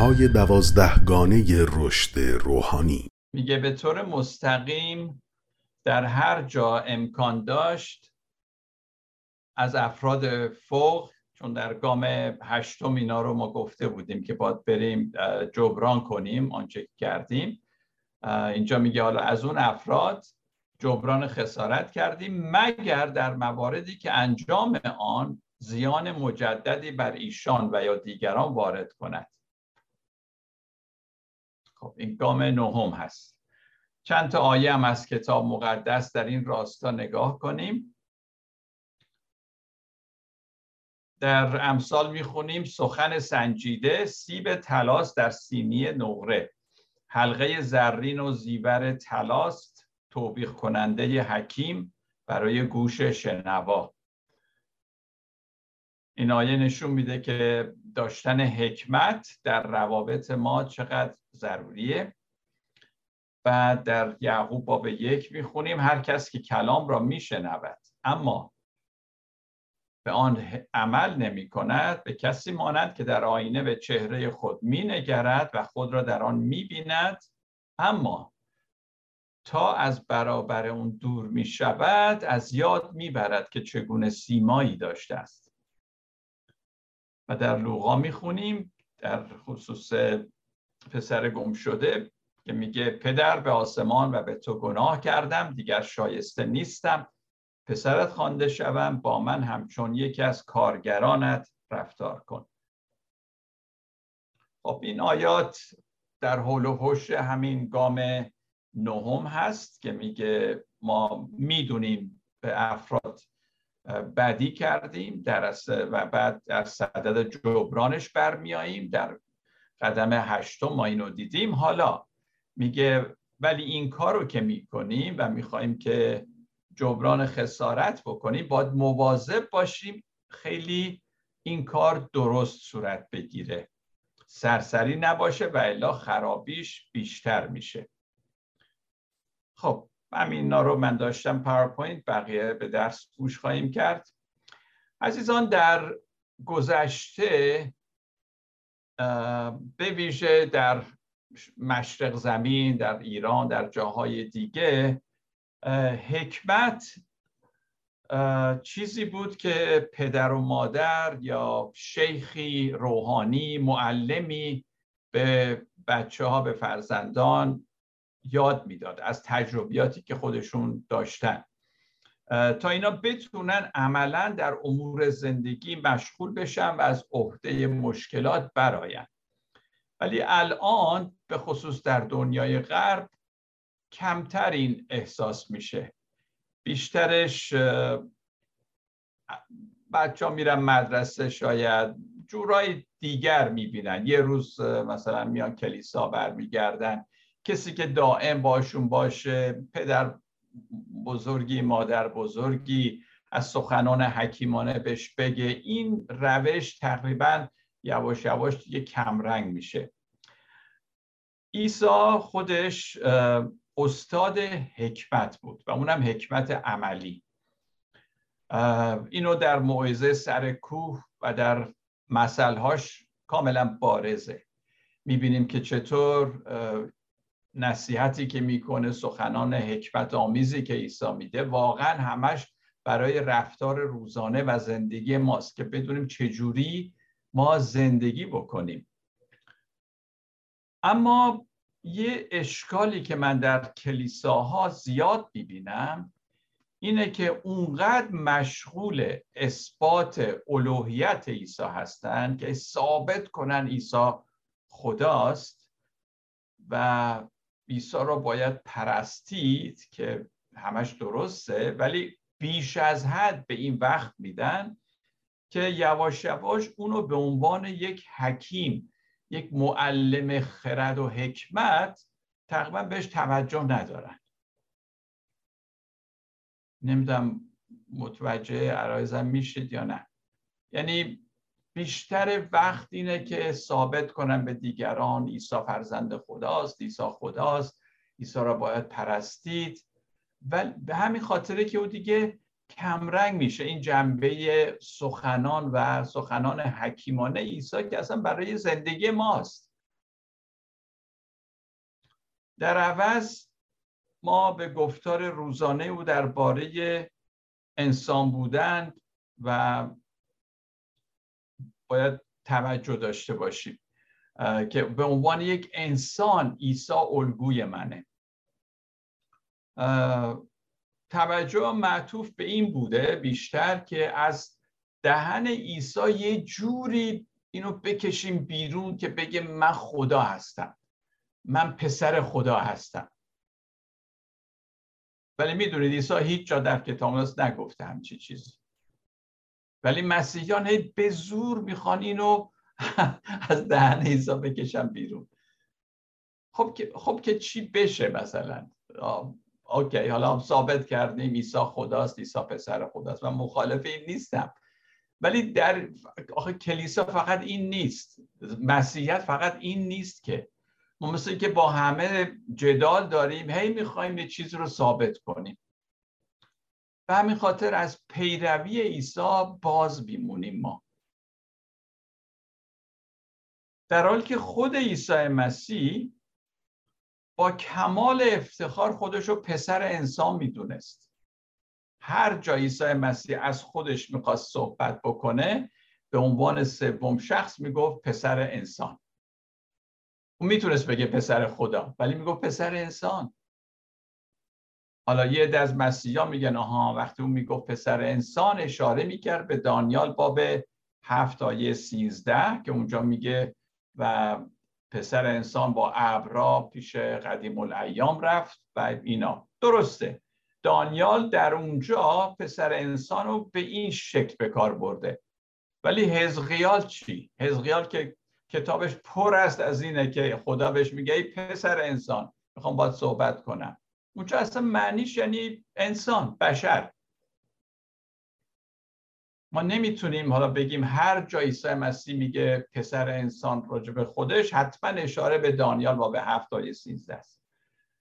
های دوازدهگانه رشد روحانی. میگه به طور مستقیم در هر جا امکان داشت از افراد فوق چون در گام هشتم اینا رو ما گفته بودیم که باید بریم جبران کنیم آنچه کردیم. اینجا میگه حالا از اون افراد جبران خسارت کردیم مگر در مواردی که انجام آن زیان مجددی بر ایشان و یا دیگران وارد کند. خب این گام نهم هست. چند تا آیه هم از کتاب مقدس در این راستا نگاه کنیم. در امثال می‌خونیم سخن سنجیده سیب تلاس در سینی نقره. حلقه زرین و زیور تلاست توبیخ کننده حکیم برای گوش شنوا. این آیه نشون میده که داشتن حکمت در روابط ما چقدر ضروریه. بعد در یعقوب باب یک می‌خونیم هر کس که کلام را میشنود اما به آن عمل نمی کند به کسی مانند که در آینه به چهره خود می نگرد و خود را در آن می بیند اما تا از برابر اون دور می شود از یاد می برد که چگونه سیمایی داشته است. و در لوقا می خونیم در خصوص پسر گم شده که میگه پدر به آسمان و به تو گناه کردم دیگر شایسته نیستم. پسرت خوانده شوم با من همچون یکی از کارگرانت رفتار کن. خب این آیات در حول و حوش همین گام نهم هست که میگه ما می‌دونیم به افراد بدی کردیم در و بعد در صدد جبرانش برمیاییم در قدم هشتم ما اینو دیدیم. حالا میگه ولی این کار رو که می‌کنیم و می‌خوایم که جبران خسارت بکنیم باید مواظب باشیم خیلی این کار درست صورت بگیره. سرسری نباشه و الا خرابیش بیشتر میشه. خب همینا رو من داشتم پاورپوینت بقیه به درس گوش خواهیم کرد. عزیزان در گذشته به ویژه در مشرق زمین در ایران در جاهای دیگه. حکمت چیزی بود که پدر و مادر یا شیخی روحانی معلمی به بچه ها به فرزندان یاد می‌داد از تجربیاتی که خودشون داشتن. تا اینا بتونن عملا در امور زندگی مشغول بشن و از عهده مشکلات براین ولی الان به خصوص در دنیای غرب کمتر این احساس میشه. بیشترش بچه ها میرن مدرسه شاید جورای دیگر می‌بینن. یه روز مثلا میان کلیسا برمیگردن. کسی که دائم باشون باشه پدر بزرگی مادر بزرگی از سخنان حکیمانه بهش بگه. این روش تقریبا یواش یواش دیگه کمرنگ میشه. عیسی خودش استاد حکمت بود و اونم حکمت عملی. اینو در موعظه سر کوه و در مسئلهاش کاملا بارزه. می‌بینیم که چطور نصیحتی که می‌کنه سخنان حکمت آمیزی که عیسی میده واقعا همش برای رفتار روزانه و زندگی ماست که بدونیم چجوری ما زندگی بکنیم. اما یه اشکالی که من در کلیساها زیاد می‌بینم اینه که اونقدر مشغول اثبات الوهیت عیسی هستند که ثابت کنن عیسی خداست و عیسی رو باید پرستید که همش درسته ولی بیش از حد به این وقت میدن که یواش یواش اونو به عنوان یک حکیم یک معلم خرد و حکمت تقریبا بهش توجه ندارن. نمی‌دونم متوجه عرایزم میشید یا نه. یعنی بیشتر وقت اینه که ثابت کنن به دیگران عیسی فرزند خداست عیسی خداست عیسی را باید پرستید. و به همین خاطره که او دیگه کمرنگ میشه. این جنبه سخنان و سخنان حکیمانه عیسی که اصلا برای زندگی ماست. در عوض ما به گفتار روزانه او درباره انسان بودن و باید توجه داشته باشیم که به عنوان یک انسان عیسی الگوی منه. توجه معطوف به این بوده بیشتر که از دهن عیسی یه جوری اینو بکشیم بیرون که بگه من خدا هستم من پسر خدا هستم. ولی می‌دونید عیسی هیچ جا در کتاب نگفته همچی چیزی. ولی مسیحیان هی به زور می‌خوان اینو از دهن عیسی بکشن بیرون. خب که خب که چی بشه مثلا؟ اوکی حالا ثابت کردیم عیسی خداست عیسی پسر خداست. و مخالف این نیستم. ولی در آخه کلیسا فقط این نیست. مسیحیت فقط این نیست که. ما مثل که با همه جدال داریم هی می‌خوایم یه چیز رو ثابت کنیم. به همین خاطر از پیروی عیسی باز بیمونیم ما. در حالی که خود عیسی مسیح با کمال افتخار خودش رو پسر انسان می‌دونست. هر جا عیسی مسیح از خودش می‌خواست صحبت بکنه به عنوان سوم شخص می‌گفت پسر انسان. اون می‌تونست بگه پسر خدا ولی می‌گفت پسر انسان. حالا یه عده از مسیحا میگن آها وقتی اون می‌گفت پسر انسان اشاره می‌کرد به دانیال باب هفت آیه سیزده که اونجا میگه و پسر انسان با ابرا پیش قدیم الایام رفت و اینا. درسته. دانیال در اونجا پسر انسان رو به این شکل به کار برده. ولی حزقیال چی؟ حزقیال که کتابش پر است از اینه که خدا بهش میگه ای پسر انسان می‌خوام باید صحبت کنم. اونجا اصلا معنیش یعنی انسان بشر. ما نمی‌تونیم حالا بگیم هر جا عیسی مسیح میگه پسر انسان راجع به خودش حتما اشاره به دانیال و به هفت آیه سیزده است.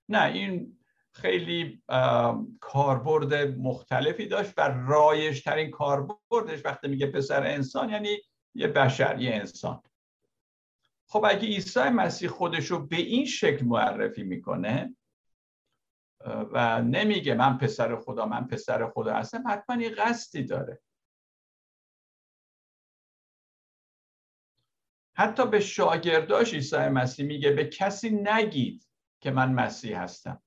نه این خیلی کاربرد مختلفی داشت و رایش ترین کاربردش وقتی میگه پسر انسان یعنی یه بشر یه انسان. خب اگه عیسی مسیح خودش رو به این شکل معرفی می‌کنه و نمیگه من پسر خدا من پسر خدا هستم. حتما یه قصدی داره. حتی به شاگرداش عیسی مسیح میگه به کسی نگید که من مسیح هستم.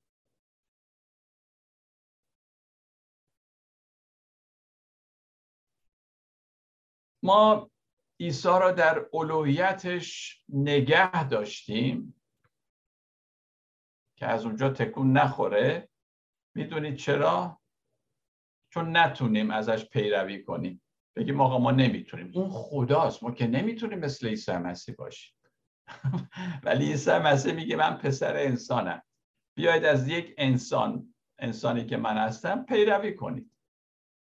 ما عیسی را در الوهیتش نگه داشتیم. که از اونجا تکون نخوره می‌دونید چرا؟ چون نتونیم ازش پیروی کنیم. بگیم آقا ما نمی‌تونیم. اون خداست. ما که نمی‌تونیم مثل عیسی مسیح باشیم. ولی عیسی مسیح میگه من پسر انسانم. بیاید از یک انسان انسانی که من هستم پیروی کنید.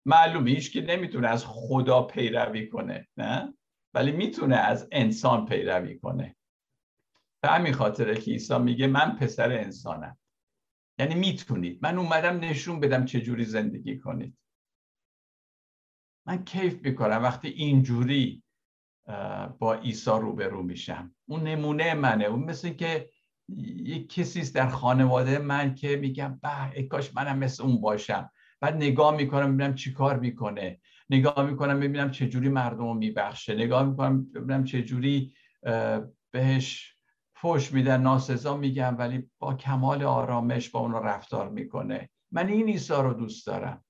معلومه هیچ که نمی‌تونه از خدا پیروی کنه نه؟ ولی می‌تونه از انسان پیروی کنه. به همین خاطره که عیسی میگه من پسر انسانم. یعنی می‌تونید. من اومدم نشون بدم چه جوری زندگی کنید. من کیف می‌کنم وقتی اینجوری با عیسی روبرو میشم. اون نمونه منه. اون مثل که یک کسی در خانواده من که میگم به کاش منم مثل اون باشم. بعد نگاه می‌کنم ببینم چی کار می‌کنه. نگاه می‌کنم ببینم چه جوری مردم رو میبخشه. نگاه می‌کنم ببینم چه جوری بهش فوش میدن ناسزا میگم ولی با کمال آرامش با اون رفتار می‌کنه. من این عیسی رو دوست دارم.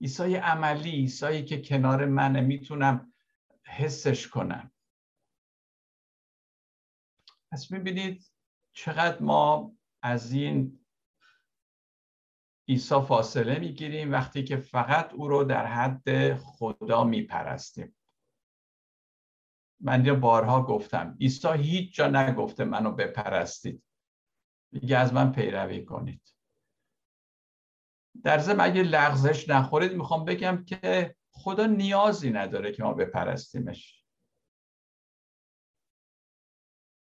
عیسی عملی عیسی که کنار منه می‌تونم حسش کنم. پس می‌بینید چقدر ما از این عیسی فاصله می‌گیریم وقتی که فقط او رو در حد خدا میپرستیم. من بارها گفتم عیسی هیچ جا نگفته منو بپرستید. میگه از من پیروی کنید. در ضمن اگه لغزش نخورید می‌خوام بگم که خدا نیازی نداره که ما بپرستیمش.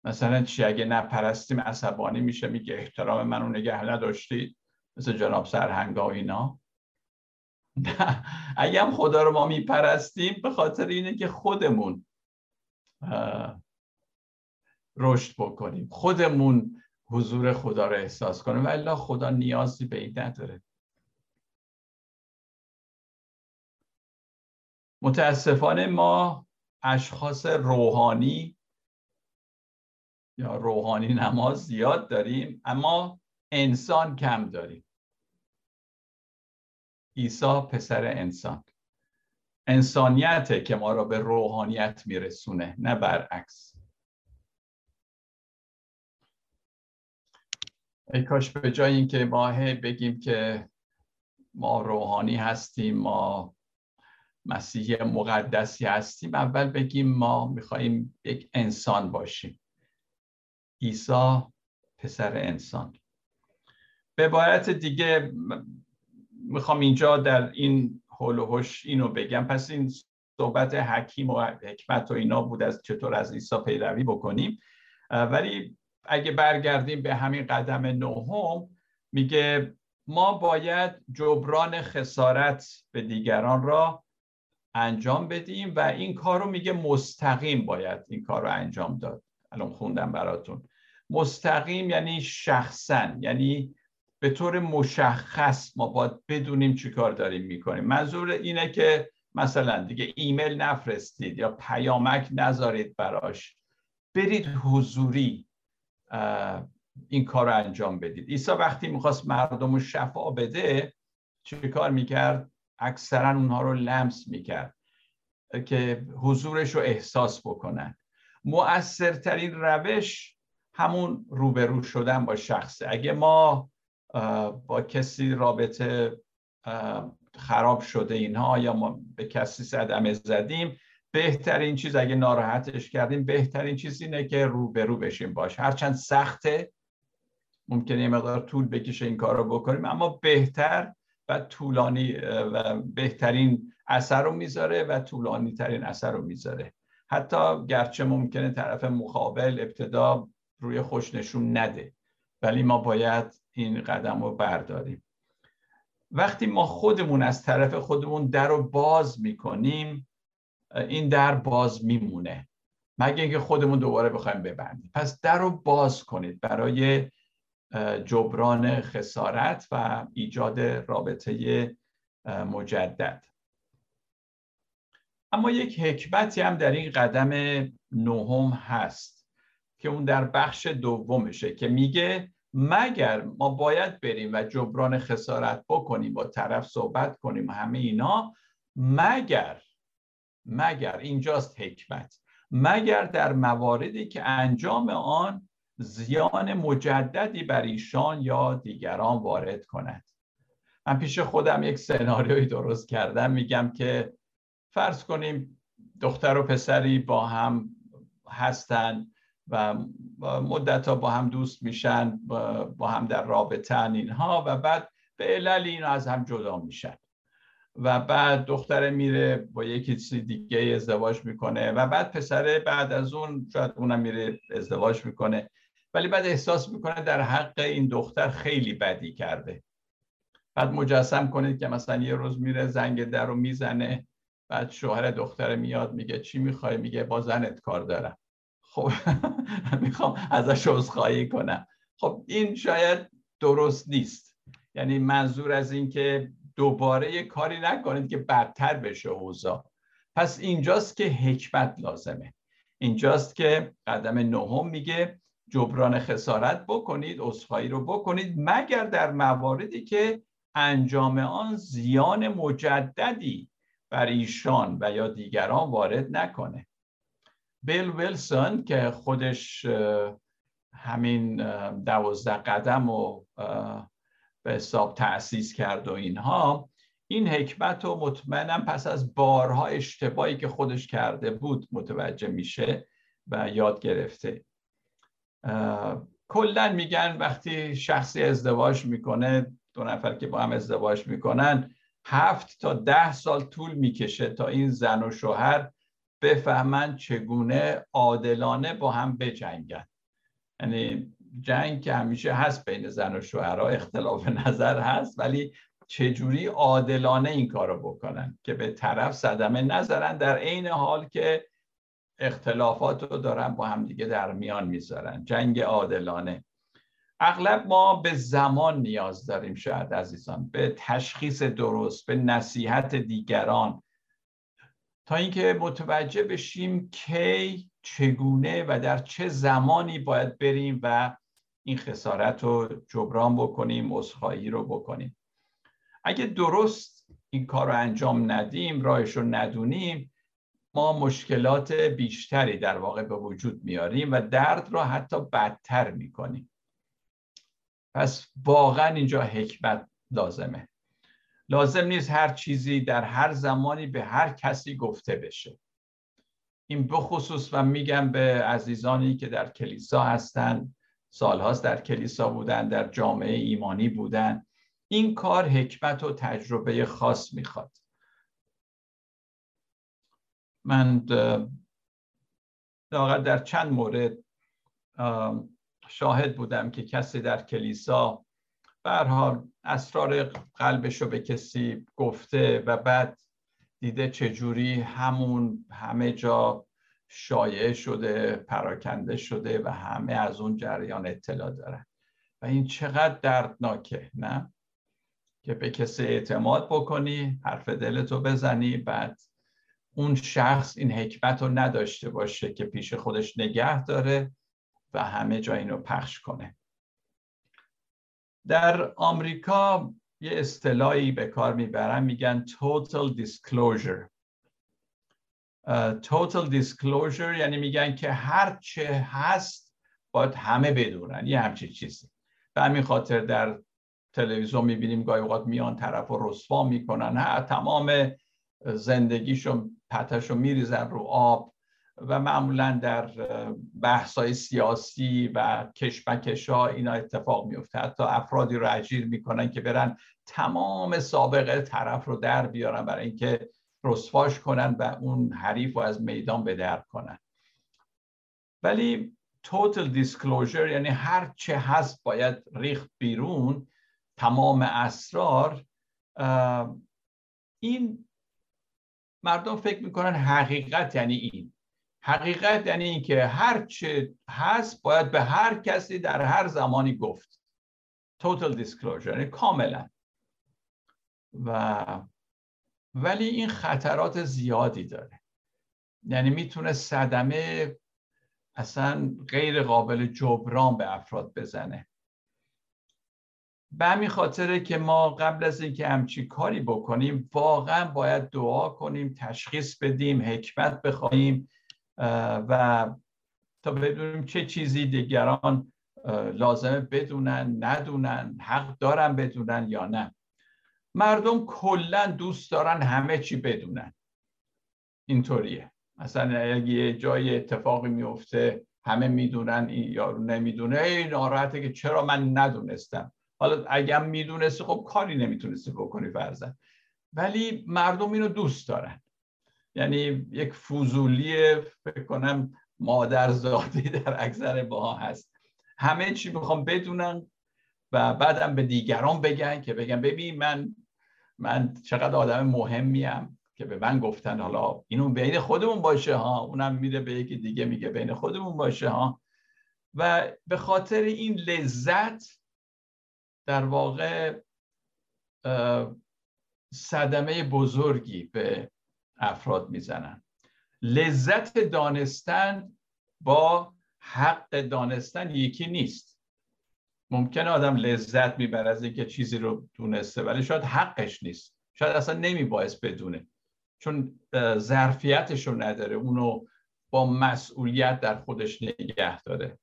مثلا چی؟ اگه نپرستیم عصبانی میشه میگه احترام منو نگه نداشتید. مثل جناب سرهنگا و اینا. نه. اگه هم خدا رو ما میپرستیم به خاطر اینه که خودمون رشد بکنیم. خودمون حضور خدا رو احساس کنه و خدا نیازی به این نداره. متاسفانه ما اشخاص روحانی یا روحانی نماز زیاد داریم اما انسان کم داریم. عیسی پسر انسان. انسانیته که ما را به روحانیت میرسونه نه برعکس. ای کاش به جای اینکه ما بگیم که ما روحانی هستیم ما مسیح مقدسی هستیم اول بگیم ما میخواییم یک انسان باشیم. عیسی پسر انسان. به عبارت دیگه می‌خوام اینجا در این حول و اینو بگم. پس این صحبت حکیم و حکمت و اینا بود از چطور از عیسی پیروی بکنیم. ولی اگه برگردیم به همین قدم نهم میگه ما باید جبران خسارت به دیگران را انجام بدیم و این کار رو میگه مستقیم باید این کار رو انجام داد. الان خوندم براتون. مستقیم یعنی شخصا یعنی به طور مشخص ما باید بدونیم چی کار داریم می‌کنیم. منظور اینه که مثلا دیگه ایمیل نفرستید یا پیامک نذارید براش. برید حضوری این کار رو انجام بدید. عیسی وقتی می‌خواست مردم رو شفا بده چه کار می‌کرد؟ اکثرا اونها رو لمس می‌کرد که حضورش رو احساس بکنن. مؤثرترین روش همون روبرو شدن با شخصه. اگه ما با کسی رابطه خراب شده اینها یا ما به کسی صدمه زدیم؟ بهترین چیز اگه ناراحتش کردیم بهترین چیز اینه که روبرو بشیم باش. هرچند سخته ممکنه یه مقدار طول بکشه این کار رو بکنیم اما بهتر و طولانی و بهترین اثر رو می‌ذاره و طولانی ترین اثر رو می‌ذاره. حتی گرچه ممکنه طرف مقابل ابتدا روی خوش نشون نده ولی ما باید این قدم رو برداریم. وقتی ما خودمون از طرف خودمون در رو باز می‌کنیم این در باز میمونه. مگه اینکه خودمون دوباره بخوایم ببندیم. پس در رو باز کنید برای جبران خسارت و ایجاد رابطه مجدد. اما یک حکمتی هم در این قدم نهم هست که اون در بخش دومشه که میگه مگر ما باید بریم و جبران خسارت بکنیم با طرف صحبت کنیم همه اینا؟ مگر مگر اینجاست حکمت. مگر در مواردی که انجام آن زیان مجددی بر ایشان یا دیگران وارد کند. من پیش خودم یک سناریوی درست کردم. میگم که فرض کنیم دختر و پسری با هم هستن. و مدت ها با هم دوست میشن با هم در رابطن اینها و بعد به علل این از هم جدا میشن. و بعد دختره میره با یکی دیگه ازدواج می‌کنه و بعد پسره بعد از اون شاید اونم میره ازدواج می‌کنه. ولی بعد احساس می‌کنه در حق این دختر خیلی بدی کرده. بعد مجسم کنید که مثلا یه روز میره زنگ در رو می‌زنه بعد شوهر دختر میاد میگه چی می‌خوای؟ میگه با زنت کار دارم. خب می‌خوام ازش عذرخواهی کنم. خب این شاید درست نیست. یعنی منظور از این که دوباره یه کاری نکنید که بدتر بشه اوضاع. پس اینجاست که حکمت لازمه. اینجاست که قدم نهم میگه جبران خسارت بکنید عذرخواهی رو بکنید مگر در مواردی که انجام آن زیان مجددی بر ایشان و یا دیگران وارد نکنه. بیل ویلسون که خودش همین دوازده قدم و به حساب تأسیس کرد و اینها. این حکمت رو مطمئنم پس از بارها اشتباهی که خودش کرده بود متوجه میشه و یاد گرفته. کلا میگن وقتی شخصی ازدواج می‌کنه دو نفر که با هم ازدواج می‌کنن هفت تا ده سال طول می‌کشه تا این زن و شوهر بفهمن چگونه عادلانه با هم بجنگن. یعنی جنگ که همیشه هست بین زن و شوهرها اختلاف نظر هست ولی چجوری عادلانه این کارو بکنن که به طرف صدمه نذارن در عین حال که اختلافات رو دارن با هم دیگه در میان می‌ذارن. جنگ عادلانه. اغلب ما به زمان نیاز داریم شاید عزیزان. به تشخیص درست به نصیحت دیگران. تا اینکه متوجه بشیم کی چگونه و در چه زمانی باید بریم و این خسارت رو جبران بکنیم اصخایی رو بکنیم. اگه درست این کار رو انجام ندیم راهش رو ندونیم ما مشکلات بیشتری در واقع به وجود میاریم و درد رو حتی بدتر می‌کنیم. پس واقعا اینجا حکمت لازمه. لازم نیست هر چیزی در هر زمانی به هر کسی گفته بشه. این بخصوص و میگم به عزیزانی که در کلیسا هستند سالهاست در کلیسا بودن در جامعه ایمانی بودن. این کار حکمت و تجربه خاص می‌خواد. من در چند مورد شاهد بودم که کسی در کلیسا حال اسرار قلبش رو به کسی گفته و بعد دیده چجوری همون همه جا شایع شده پراکنده شده و همه از اون جریان اطلاع دارن و این چقدر دردناکه نه؟ که به کسی اعتماد بکنی حرف دلتو بزنی بعد اون شخص این حکمت رو نداشته باشه که پیش خودش نگه داره و همه جا اینو پخش کنه. در آمریکا یه اصطلاحی به کار می‌برن میگن total disclosure. total disclosure یعنی میگن که هر چه هست باید همه بدونن یه همچین چیزی. به همین خاطر در تلویزیون می‌بینیم گاهی اوقات میان طرف و رسوا می‌کنن ها تمام زندگیشون پتشو میریزن رو آب. و معمولا در بحث های سیاسی و کشمکش ها اینا اتفاق میفته حتی افرادی رو اجیر می‌کنن که برن تمام سابقه طرف رو در بیارن برای اینکه رسواش کنن و اون حریف رو از میدان به در کنن. ولی total disclosure یعنی هر چه هست باید ریخت بیرون تمام اسرار. این مردم فکر می‌کنن حقیقت یعنی این. حقیقت یعنی اینکه هر چه هست باید به هر کسی در هر زمانی گفت. Total disclosure یعنی کاملا. و ولی این خطرات زیادی داره. یعنی می‌تونه صدمه اصلا غیر قابل جبران به افراد بزنه. به همین خاطره که ما قبل از اینکه همچی کاری بکنیم واقعا باید دعا کنیم تشخیص بدیم حکمت بخواهیم و تا بدونیم چه چیزی دیگران لازمه بدونن ندونن حق دارن بدونن یا نه. مردم کلا دوست دارن همه چی بدونن. اینطوریه. مثلا اگه یه جای اتفاقی میفته همه می‌دونن این یارو نمی‌دونه. ای ناراحته که چرا من ندونستم. حالا اگه می‌دونستی خب کاری نمی‌تونستی بکنی فرزن ولی مردم اینو دوست دارن. یعنی یک فوزولی فکر کنم مادرزادی در اکثر باها هست. همه چی می‌خوام بدونن و بعدم به دیگران بگن که بگن ببین من من چقدر آدم مهمیم که به من گفتن. حالا اینو بین خودمون باشه ها. اونم میره به یکی دیگه میگه بین خودمون باشه ها. و به خاطر این لذت در واقع صدمه بزرگی به افراد می‌زنن. لذت دانستن با حق دانستن یکی نیست. ممکن آدم لذت می‌بره از اینکه چیزی رو دونسته ولی شاید حقش نیست. شاید اصلا نمیباعث بدونه. چون ظرفیتش رو نداره. اونو با مسئولیت در خودش نگه داره.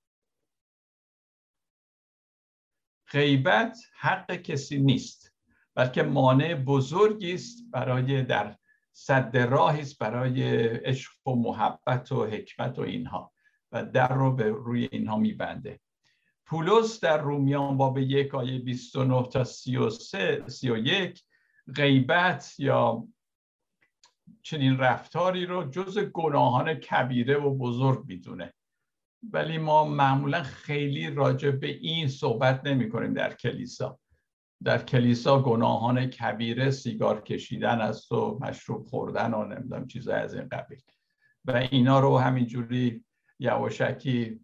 غیبت حق کسی نیست بلکه مانع بزرگی است برای در صد راهی است برای عشق و محبت و حکمت و اینها و در رو به روی اینها میبنده. پولس در رومیان باب یک آیه 29 تا 33 31 غیبت یا چنین رفتاری رو جز گناهان کبیره و بزرگ می‌دونه. ولی ما معمولا خیلی راجع به این صحبت نمی کنیم در کلیسا. در کلیسا گناهان کبیره سیگار کشیدن است و مشروب خوردن و نمی‌دونم چیزای از این قبیل. و اینا رو همینجوری یواشکی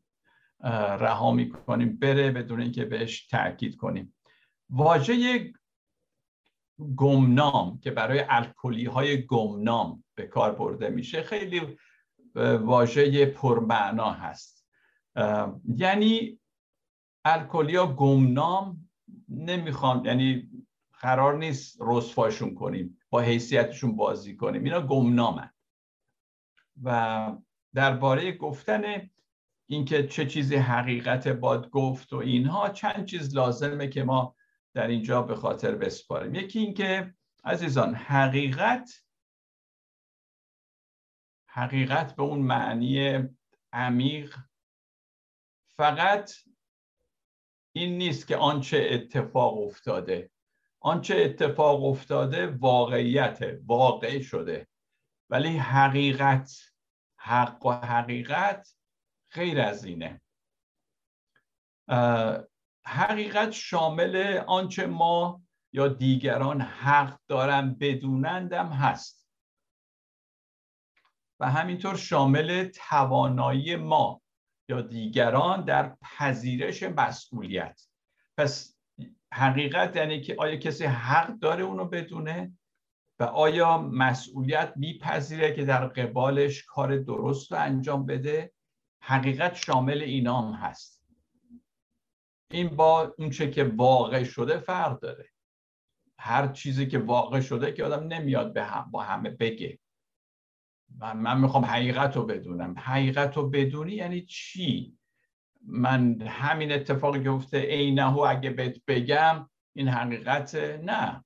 رها می‌کنیم بره بدون اینکه بهش تاکید کنیم. واژه گمنام که برای الکلی های گمنام به کار برده میشه خیلی واژه پرمعنا هست. یعنی الکلیا گمنام نمی‌خوان یعنی قرار نیست رسواشون کنیم با حیثیتشون بازی کنیم. اینا گمنامن. و درباره گفتن اینکه چه چیزی حقیقت باد گفت و اینها چند چیز لازمه که ما در اینجا به خاطر بسپاریم. یکی اینکه عزیزان حقیقت حقیقت به اون معنی عمیق فقط این نیست که آنچه اتفاق افتاده. آنچه اتفاق افتاده واقعیت واقع شده. ولی حقیقت حق و حقیقت غیر از اینه. حقیقت شامل آنچه ما یا دیگران حق دارن بدونندم هست. و همینطور شامل توانایی ما. یا دیگران در پذیرش مسئولیت. پس حقیقت یعنی که آیا کسی حق داره اونو بدونه و آیا مسئولیت میپذیره که در قبالش کار درست رو انجام بده؟ حقیقت شامل اینام هست. این با اونچه که واقع شده فرق داره. هر چیزی که واقع شده که آدم نمیاد به هم با همه بگه. من, من می‌خوام حقیقت رو بدونم. حقیقت رو بدونی یعنی چی؟ من همین اتفاقی گفته عینه و اگه بهت بگم این حقیقت نه.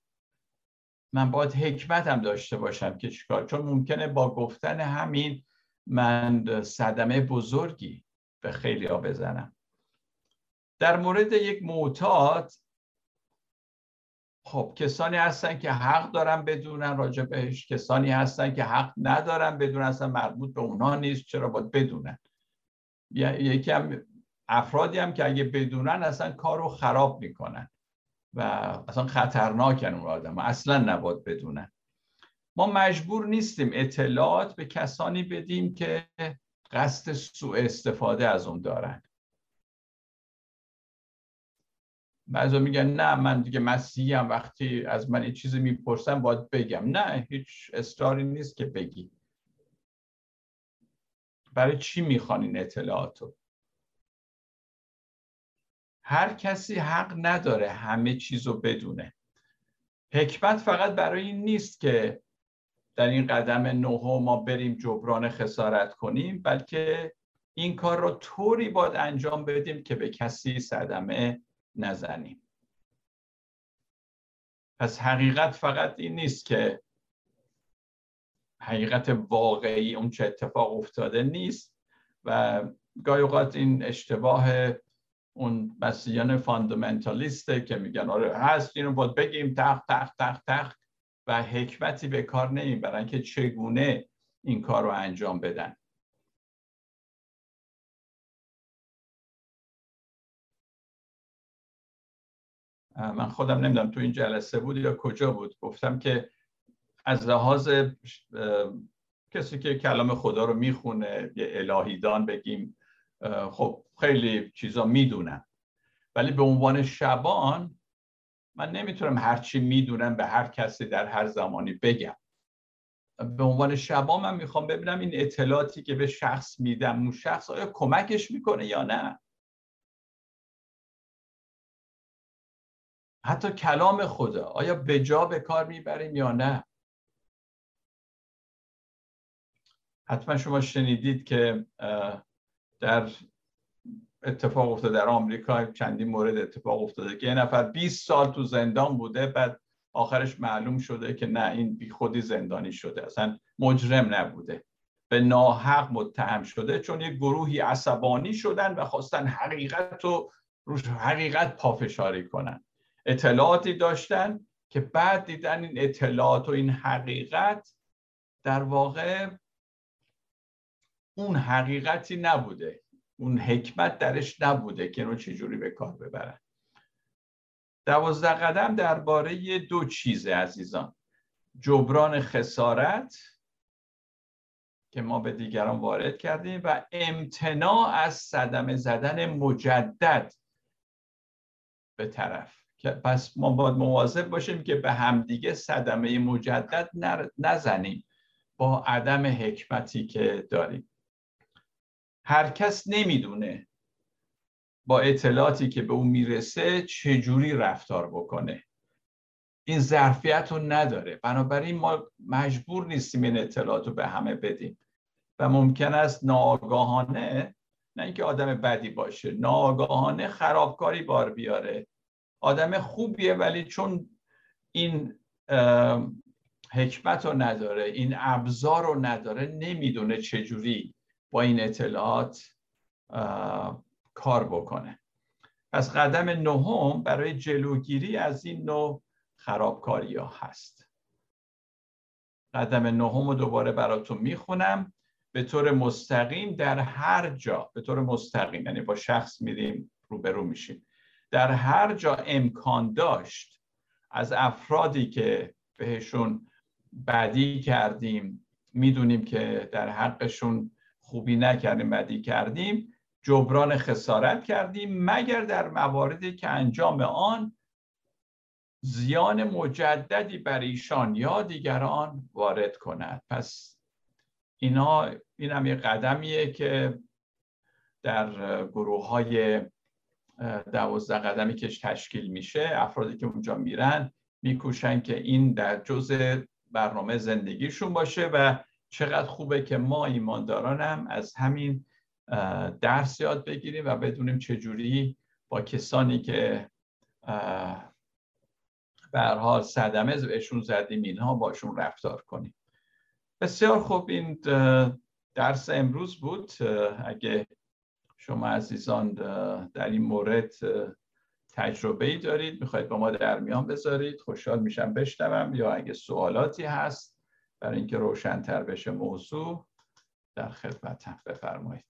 من باید حکمتم داشته باشم که چیکار. چون ممکنه با گفتن همین من صدمه بزرگی به خیلی بزنم. در مورد یک معتاد خب کسانی هستن که حق دارن بدونن راجع بهش. کسانی هستن که حق ندارن بدونن اصلا مربوط به اونها نیست چرا باید بدونن؟ یکی هم افرادی هم که اگه بدونن اصلا کار رو خراب می‌کنن و اصلا خطرناکن اون آدم اصلا نباید بدونن. ما مجبور نیستیم اطلاعات به کسانی بدیم که قصد سوء استفاده از اون دارن. بعضا میگن نه من دیگه مسیحی هم وقتی از من این چیزی می‌پرسم باید بگم. نه هیچ اصراری نیست که بگی. برای چی می‌خوان این اطلاعاتو؟ هر کسی حق نداره همه چیز رو بدونه. حکمت فقط برای این نیست که در این قدم نهم ما بریم جبران خسارت کنیم بلکه این کار رو طوری باید انجام بدیم که به کسی صدمه نزنیم. پس حقیقت فقط این نیست که حقیقت واقعی اون چه اتفاق افتاده نیست و گاهی اوقات این اشتباه اون مسیحیان فاندامنتالیسته که میگن آره هست اینو باید بگیم تخت تخت تخت تخت و حکمتی به کار نمی‌برن که چگونه این کار رو انجام بدن. من خودم نمی‌دونم تو این جلسه بود یا کجا بود. گفتم که از لحاظ کسی که کلام خدا رو می‌خونه یه الهیدان بگیم خب خیلی چیزا می‌دونن ولی به عنوان شبان من نمی‌تونم هرچی می‌دونم به هر کسی در هر زمانی بگم. به عنوان شبان من می‌خوام ببینم این اطلاعاتی که به شخص میدم اون شخص آیا کمکش می‌کنه یا نه؟ حتی کلام خدا آیا به جا به کار می‌بریم یا نه؟ حتما شما شنیدید که در اتفاق افتاده در آمریکا چندین مورد اتفاق افتاده که یه نفر 20 سال تو زندان بوده بعد آخرش معلوم شده که نه این بی خودی زندانی شده اصلا مجرم نبوده. به ناحق متهم شده چون یک گروهی عصبانی شدن و خواستن حقیقت رو روش حقیقت پافشاری کنن. اطلاعاتی داشتن که بعد دیدن این اطلاعات و این حقیقت در واقع اون حقیقتی نبوده. اون حکمت درش نبوده که رو چجوری به کار ببرن. دوازده قدم درباره دو چیزه عزیزان. جبران خسارت که ما به دیگران وارد کردیم و امتناع از صدمه زدن مجدد به طرف. پس ما باید مواظب باشیم که به همدیگه صدمه مجدد نزنیم. با عدم حکمتی که داریم. هر کس نمی‌دونه با اطلاعاتی که به اون می‌رسه چجوری رفتار بکنه. این ظرفیت رو نداره. بنابراین ما مجبور نیستیم این اطلاعات رو به همه بدیم. و ممکن است ناآگاهانه نه اینکه آدم بدی باشه ناآگاهانه خرابکاری بار بیاره. آدم خوبیه ولی چون این حکمت رو نداره این ابزار رو نداره نمی‌دونه چجوری با این اطلاعات کار بکنه. پس قدم نهم برای جلوگیری از این نوع خرابکاری ها هست. قدم نهم رو دوباره براتون می‌خونم. به طور مستقیم در هر جا به طور مستقیم یعنی با شخص میریم روبرو میشیم. در هر جا امکان داشت از افرادی که بهشون بدی کردیم می‌دونیم که در حقشون خوبی نکردیم بدی کردیم جبران خسارت کردیم مگر در مواردی که انجام آن زیان مجددی بر ایشان یا دیگران وارد کند. پس اینا این هم یه قدمیه که در گروه های دوازده قدمی که تشکیل میشه. افرادی که اونجا میرن میکوشن که این در جزء برنامه زندگیشون باشه و چقدر خوبه که ما ایماندارانم از همین درس یاد بگیریم و بدونیم چجوری با کسانی که به حال صدمه بهشون زدیم اینها باشون رفتار کنیم. بسیار خوب این درس امروز بود. اگه شما عزیزان در این مورد تجربه ای دارید. می‌خواید با ما در میان بذارید. خوشحال میشم بشنوم. یا اگه سوالاتی هست برای اینکه روشنتر بشه موضوع در خدمتم بفرمایید.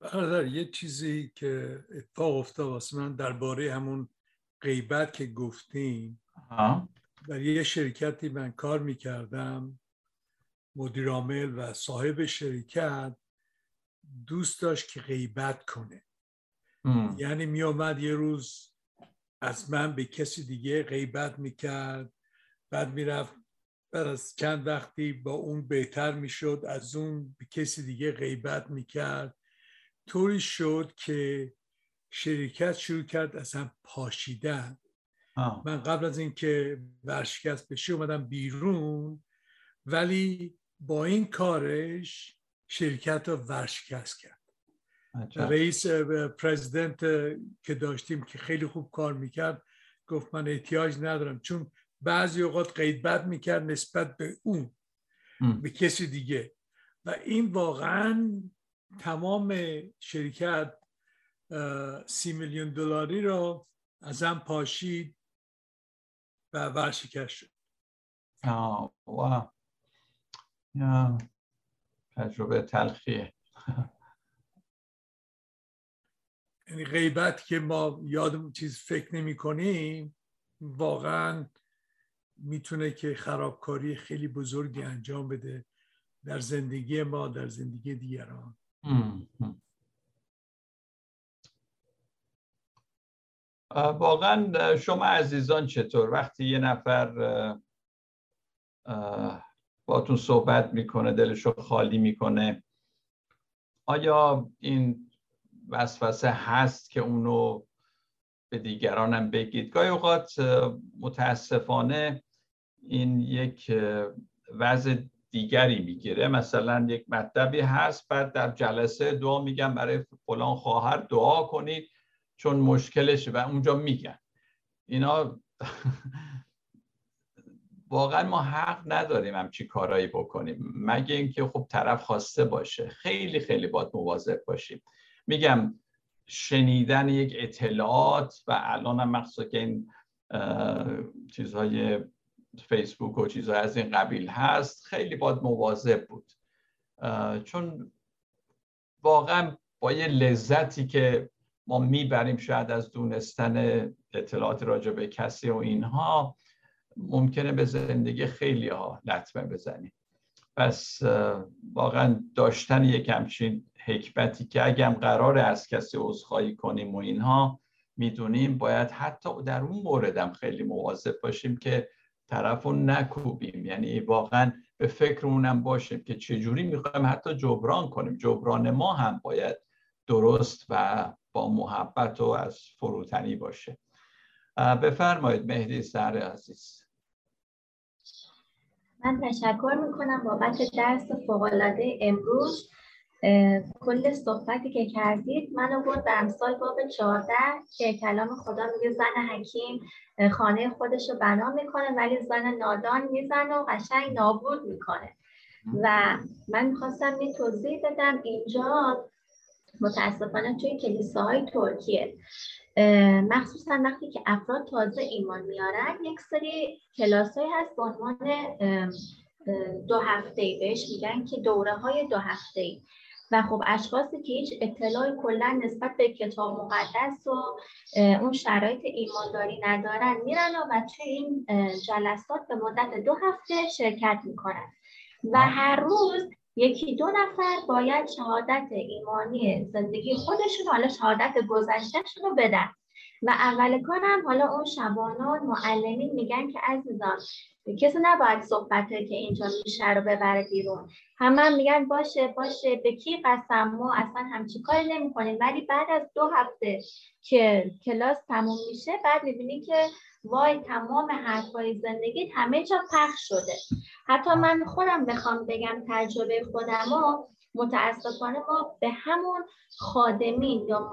برادر یه چیزی که اتفاق افتاد واسه من درباره همون غیبت که گفتیم. در یه شرکتی من کار می‌کردم. مدیر عامل و صاحب شرکت دوست داشت که غیبت کنه. یعنی می آمد یه روز از من به کسی دیگه غیبت می‌کرد. بعد می‌رفت بعد از چند وقتی با اون بهتر می‌شد از اون به کسی دیگه غیبت می‌کرد. طوری شد که شرکت شروع کرد از هم پاشیدن. من قبل از اینکه ورشکست بشه اومدم بیرون ولی با این کارش شرکت رو ورشکست کرد. رئیس پرزیدنت که داشتیم که خیلی خوب کار می‌کرد گفت من احتیاج ندارم چون بعضی اوقات قیدبت می‌کرد نسبت به اون به کسی دیگه. و این واقعا تمام شرکت سی میلیون دلاری رو ازم پاشید. و ورشکست شد. آه یا تجربه تلخیه. یعنی غیبت که ما یادمون چیز فکر نمی کنیم واقعا می‌تونه که خرابکاری خیلی بزرگی انجام بده در زندگی ما در زندگی دیگران. واقعا شما عزیزان چطور؟ وقتی یه نفر باتون صحبت می‌کنه دلشو خالی می‌کنه آیا این وسوسه هست که اونو به دیگرانم بگید؟ گاهی اوقات متاسفانه این یک وضع دیگری می‌گیره. مثلا یک مطلبی هست بعد در جلسه دعا میگن برای فلان خواهر دعا کنید. چون مشکلش و اونجا میگن. اینا واقعا ما حق نداریم همچی کارایی بکنیم. مگه اینکه خب طرف خواسته باشه. خیلی خیلی باید مواظب باشیم. میگم شنیدن یک اطلاعات و الان هم مخصوصا که این چیزهای فیسبوک و چیزهای از این قبیل هست خیلی باید مواظب بود. چون واقعا با یه لذتی که ما می‌بریم شاید از دونستن اطلاعات راجع به کسی و اینها ممکنه به زندگی خیلی ها لطمه بزنیم. پس واقعا داشتن یک همچین حکمتی که اگم قرار از کسی عذرخواهی کنیم و اینها می‌دونیم باید حتی در اون موردم خیلی مواظب باشیم که طرف رو نکوبیم. یعنی واقعا به فکر اونم باشیم که چجوری می‌خوایم حتی جبران کنیم. جبران ما هم باید درست و با محبت و از فروتنی باشه. بفرمایید مهدی سر عزیز. من تشکر می‌کنم بابت درس فوقالعاده امروز. کل صحبتی که کردید منو بود به امثال باب 14 که کلام خدا میگه زن حکیم خانه خودش رو بنا می‌کنه ولی زن نادان می‌زنه و قشنگ نابود می‌کنه. و من می‌خواستم یه توضیح بدم اینجا متاسفانه توی کلیساهای ترکیه. مخصوصا وقتی که افراد تازه ایمان میارن یک سری کلاسایی هست به عنوان دو هفته بهش میگن که دوره های دو هفته ای و خب اشخاصی که هیچ اطلاعی کلا نسبت به کتاب مقدس و اون شرایط ایمانداری ندارن میرن و توی این جلسات به مدت دو هفته شرکت می‌کنن. و هر روز یکی دو نفر باید شهادت ایمانی زندگی خودشون حالا شهادت گذشتهشون رو بدن. و اول کارم حالا اون شبانان معلمین میگن که عزیزان کسی نباید صحبت که اینجا میشه رو ببره بیرون. همه هم میگن باشه باشه به کی قسم؟ ما اصلا همچی کاری نمی کنیم ولی بعد از دو هفته که کلاس تموم میشه بعد می‌بینی که وای تمام حرفای زندگی همه جا پخش شده. حتی من خودم بخوام بگم تجربه خودم متاسفانه ما به همون خادمین یا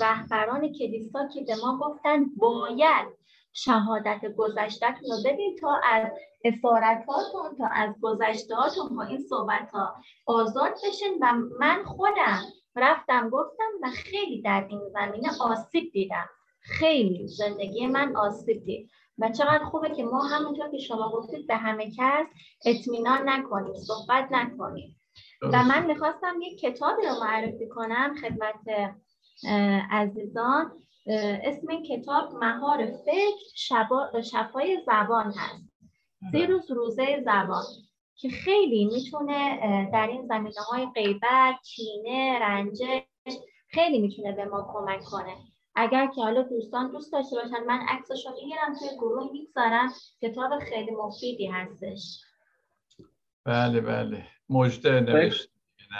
رهبران کلیسا که به ما گفتن باید شهادت گذشتهتون رو بدین تا از اسارتاتون تا از گذشتهاتون با این صحبت ها آزاد بشین. و من خودم رفتم گفتم و خیلی در این زمینه آسیب دیدم. خیلی زندگی من آسیب دید و چقدر خوبه که ما همونطور که شما گفتید به همه کس اطمینان نکنیم صحبت نکنیم. و من می‌خواستم یک کتابی رو معرفی کنم خدمت عزیزان. اسم این کتاب مهار فکر شفای زبان هست. سه روز روزه زبان که خیلی می‌تونه در این زمینه های غیبت، کینه، رنجش خیلی می‌تونه به ما کمک کنه. اگر که حالا دوستان دوست داشته باشن من عکسش رو می‌گیرم توی گروه می‌گذارم. کتاب خیلی مفیدی هستش. بله بله. مجده نوشت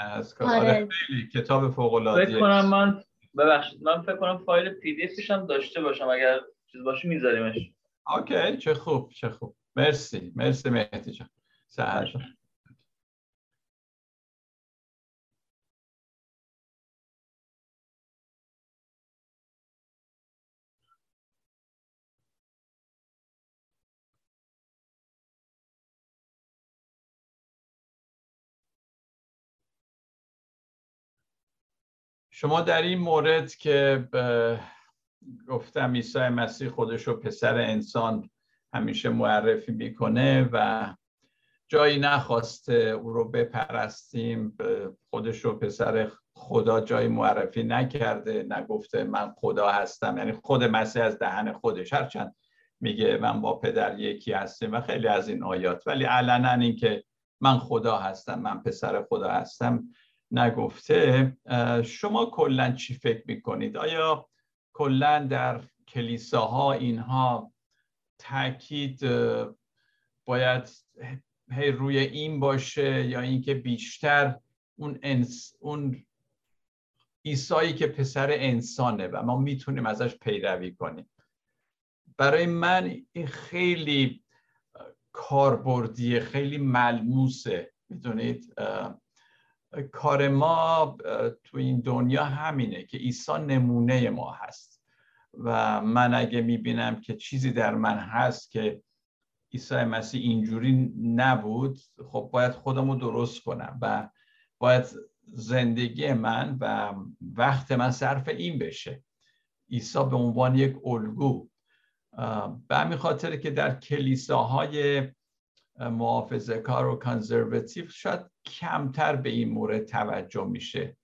از آره. آره. خیلی کتاب فوق العاده فکر کنم من ببخشید من فکر کنم فایل پی دی هم داشته باشم اگر چیز باشه میذاریمش. اوکی چه خوب چه خوب. مرسی مرسی مهدی جان. سهر شما در این مورد که گفتم عیسی مسیح خودش رو پسر انسان همیشه معرفی می‌کنه و جایی نخواسته او رو بپرستیم خودش رو پسر خدا جایی معرفی نکرده نگفته من خدا هستم یعنی خود مسیح از دهن خودش. هرچند میگه من با پدر یکی هستیم و خیلی از این آیات. ولی علنا این که من خدا هستم من پسر خدا هستم نگفته شما کلا چی فکر می‌کنید؟ آیا کلا در کلیساها اینها تاکید باید هی روی این باشه یا اینکه بیشتر اون انس، اون ایسایی که پسر انسانه و ما می‌تونیم ازش پیروی کنیم؟ برای من این خیلی کاربردیه خیلی ملموسه می‌دونید؟ کار ما تو این دنیا همینه که عیسی نمونه ما هست. و من اگه می‌بینم که چیزی در من هست که عیسی مسیح اینجوری نبود خب باید خودم رو درست کنم و باید زندگی من و وقت من صرف این بشه. عیسی به عنوان یک الگو. به همین خاطر که در کلیساهای محافظه کار و کانزرواتیو شاید کمتر به این مورد توجه میشه.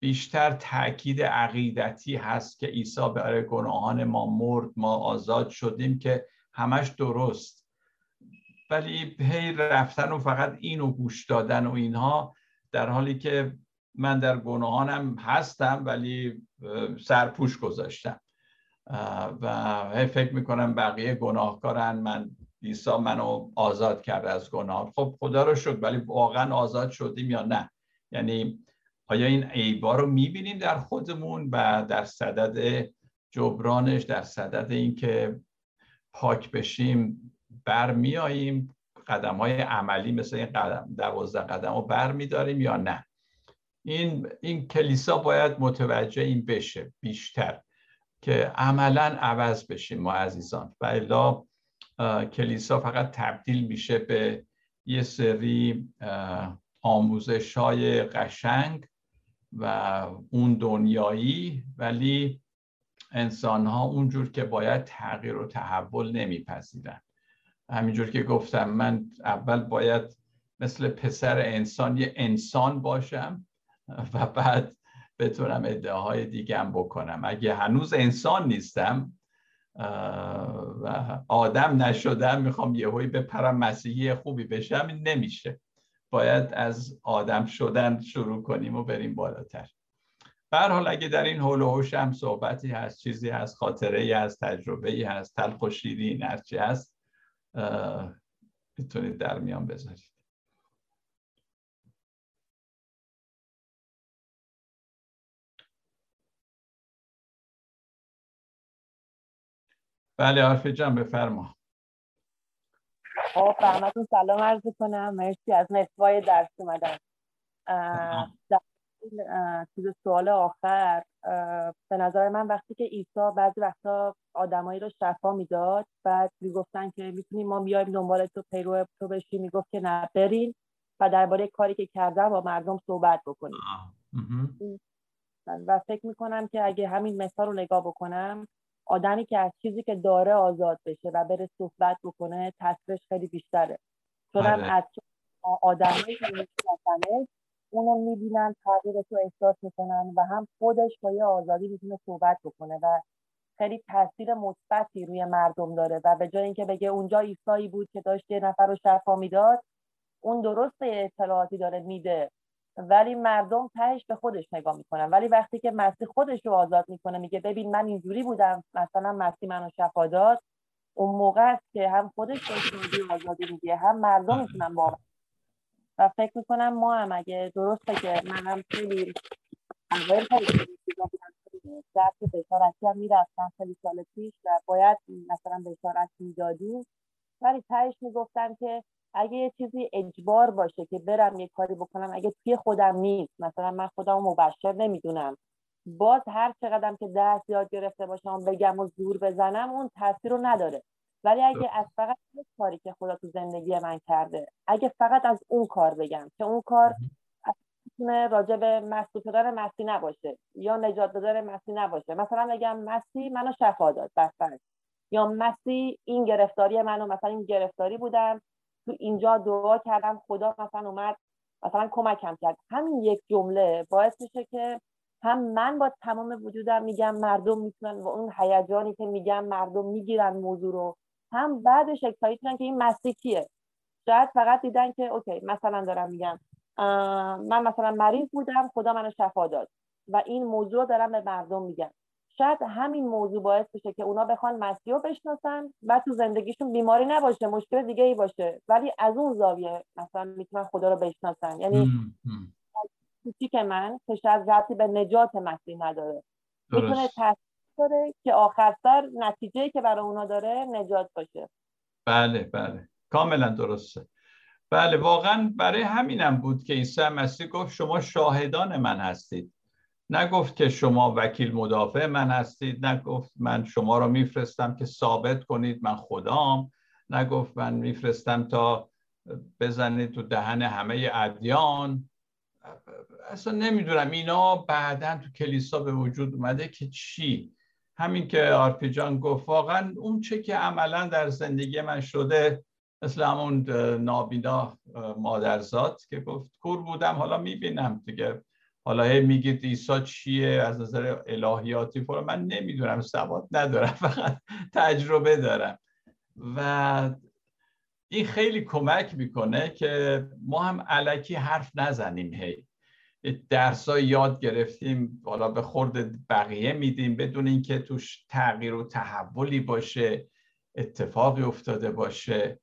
بیشتر تاکید عقیدتی هست که عیسی برای گناهان ما مرد ما آزاد شدیم که همش درست. ولی هی رفتن و فقط اینو گوش دادن و اینها در حالی که من در گناهانم هستم ولی سرپوش گذاشتم. و فکر می‌کنم بقیه گناهکارن. من عیسی منو آزاد کرده از گناه. خب خدا رو شد ولی واقعا آزاد شدیم یا نه؟ یعنی آیا این عیبا رو می‌بینیم در خودمون و در صدد جبرانش در صدد اینکه پاک بشیم برمیاییم قدم های عملی مثل این قدم دوازده قدم رو بر میداریم یا نه؟ این این کلیسا باید متوجه این بشه بیشتر که عملا عوض بشیم ما عزیزان. و الا کلیسا فقط تبدیل میشه به یه سری آموزش های قشنگ و اون دنیایی ولی انسان ها اونجور که باید تغییر و تحول نمیپذیرن. همینجور که گفتم من اول باید مثل پسر انسان یه انسان باشم و بعد بتونم ادعاهای دیگم بکنم. اگه هنوز انسان نیستم و آدم نشدم می‌خوام یهویی بپرم مسیحی خوبی بشم نمیشه. باید از آدم شدن شروع کنیم و بریم بالاتر. بر حال اگه در این حول و هم صحبتی هست چیزی هست خاطره ای هست تجربه ای هست تلخ و شیرین هرچی هست می‌تونید در میان بذارید. بله حرف جان بفرما. خب فهمتون سلام عرض کنم مرسی از نتوای درس اومدن. در چیز سوال آخر به نظر من وقتی که عیسی بعضی وقتا آدمایی رو شفا می‌داد بعد می‌گفتن که می‌تونیم ما بیایم دنبال تو پیرو تو بشی می‌گفت که نه برین و درباره کاری که کردم با مردم صحبت بکنیم. و فکر می‌کنم که اگه همین مثال رو نگاه بکنم آدمی که از چیزی که داره آزاد بشه و بره صحبت بکنه تاثیرش خیلی بیشتره چون هم بله. از آدمی که اونو می‌بینن تغییرش رو احساس می‌کنن و هم خودش با یه آزادی می‌تونه صحبت بکنه و خیلی تاثیر مثبتی روی مردم داره و به جای اینکه بگه اونجا ایسایی بود که داشت یه نفر رو شفا می‌داد اون درست اطلاعاتی داره میده ولی مردم تهش به خودش نگاه می‌کنن. ولی وقتی که مسیح خودش رو آزاد می‌کنه میگه ببین من اینجوری بودم مثلا مسیح منو شفا داد. اون موقع است که هم خودش به آزادی میگه هم مردم می‌تونن باور و فکر می‌کنم ما هم اگه درسته که منم خیلی اول خیلی هم می‌رفتم. خیلی سال پیش و باید مثلا بشارت می‌دادیم. ولی تهش می‌گفتن که اگه یه چیزی اجبار باشه که برم یه کاری بکنم اگه توی خودم نیست مثلا من خودم مبشر نمی‌دونم. باز هر چقدرم که درس یاد گرفته باشم بگم و زور بزنم اون تاثیر رو نداره. ولی اگه از فقط یک کاری که خدا تو زندگی من کرده اگه فقط از اون کار بگم که اون کار می‌تونه راجع به مسئول شدن مسی نباشه یا نجات دادن مسی نباشه. مثلا بگم مسی منو شفا داد بس یا مسی این گرفتاری منو مثلا این گرفتاری بودم تو اینجا دعا کردم خدا مثلا اومد مثلا کمکم کرد. همین یک جمله باعث میشه که هم من با تمام وجودم میگم مردم می‌تونن و اون هیجانی که میگم مردم می‌گیرن موضوع رو. هم بعدش اکسایت که این مسیح کیه؟ شاید فقط دیدن که اوکی مثلا دارم میگم من مثلا مریض بودم خدا منو شفا داد و این موضوع دارم به مردم میگم. شاید همین موضوع باعث بشه که اونا بخوان مسیح رو بشناسن و تو زندگیشون بیماری نباشه مشکل دیگه ای باشه. ولی از اون زاویه مثلا می‌تونن خدا رو بشناسن. یعنی که من که شاید ربطی به نجات مسیح نداره. می‌تونه داره که آخر سر نتیجه که برای اونا داره نجات باشه. بله بله. کاملا درسته. بله واقعا برای همینم بود که عیسی مسیح گفت شما شاهدان من هستید. نگفت که شما وکیل مدافع من هستید نگفت من شما رو میفرستم که ثابت کنید من خدام نگفت من میفرستم تا بزنید تو دهن همه ادیان. اصلا نمی‌دونم اینا بعدا تو کلیسا به وجود اومده که چی؟ همین که آرپی جان گفت واقعا اون چه که عملا در زندگی من شده مثل همون نابینا مادرزاد که گفت کور بودم حالا می‌بینم دیگه. حالا هی میگید عیسی چیه؟ از نظر الهیاتی فرا من نمی‌دونم سواد ندارم فقط تجربه دارم. و این خیلی کمک می‌کنه که ما هم علکی حرف نزنیم هی. درس یاد گرفتیم حالا به خورد بقیه میدیم بدون اینکه توش تغییر و تحولی باشه اتفاقی افتاده باشه.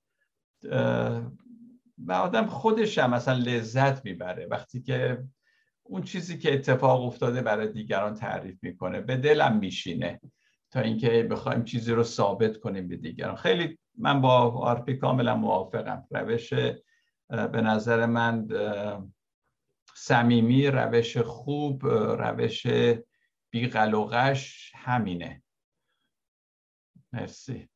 و آدم خودش هم مثلا لذت می‌بره. وقتی که اون چیزی که اتفاق افتاده برای دیگران تعریف می‌کنه. به دلم میشینه تا اینکه بخوایم چیزی رو ثابت کنیم به دیگران. خیلی من با آرپی کاملا موافقم. روش به نظر من صمیمی روش خوب روش بیقلقش همینه. مرسی.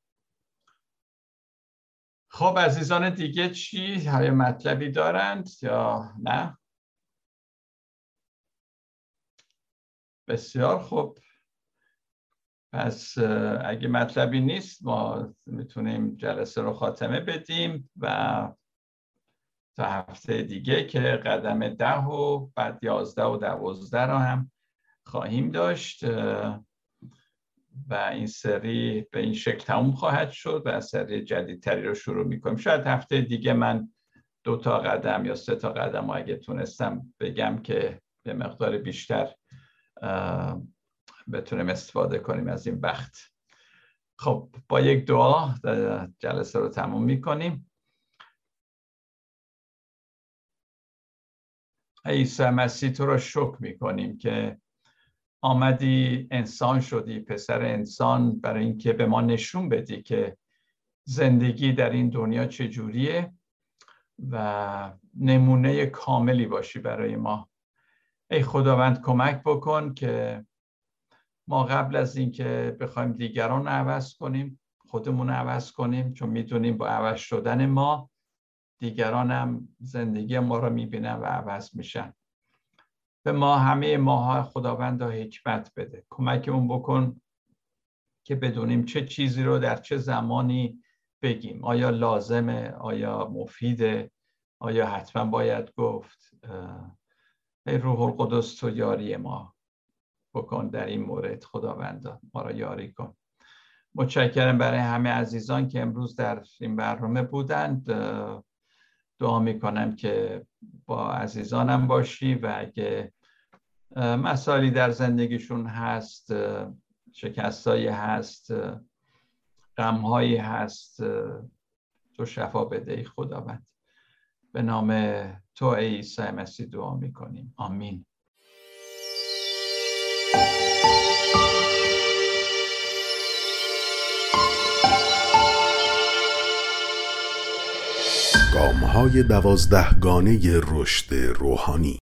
خب عزیزان دیگه چی؟ های مطلبی دارند یا نه؟ بسیار خوب. پس اگه مطلبی نیست ما می‌تونیم جلسه رو خاتمه بدیم و تا هفته دیگه که قدم ده و بعد یازده و دوازده رو هم خواهیم داشت و این سری به این شکل تموم خواهد شد و سری جدیدتری رو شروع می‌کنیم. شاید هفته دیگه من دو تا قدم یا سه تا قدم اگه تونستم بگم که به مقدار بیشتر بتونیم استفاده کنیم از این وقت خب با یک دعا جلسه رو تموم می‌کنیم. عیسی مسیح تو رو شکر می‌کنیم که آمدی انسان شدی پسر انسان برای اینکه به ما نشون بدی که زندگی در این دنیا چجوریه و نمونه کاملی باشی برای ما. ای خداوند کمک بکن که ما قبل از اینکه بخوایم دیگران رو عوض کنیم خودمون عوض کنیم چون می‌دونیم با عوض شدن ما دیگران هم زندگی ما رو می‌بینن و عوض میشن. به ما همه ماها خداوند حکمت بده. کمک اون بکن که بدونیم چه چیزی رو در چه زمانی بگیم. آیا لازمه؟ آیا مفیده؟ آیا حتما باید گفت؟ روح القدس تو یاری ما. بکن در این مورد خداوند ما را یاری کن. متشکرم برای همه عزیزان که امروز در این برنامه بودند. دعا می‌کنم که با عزیزانم باشی و اگه مسائلی در زندگیشون هست شکستایی هست غمهایی هست تو شفا بده ای خداوند. به نام تو ای عیسی مسیح دعا می‌کنیم. آمین. گام های دوازده گانه رشد روحانی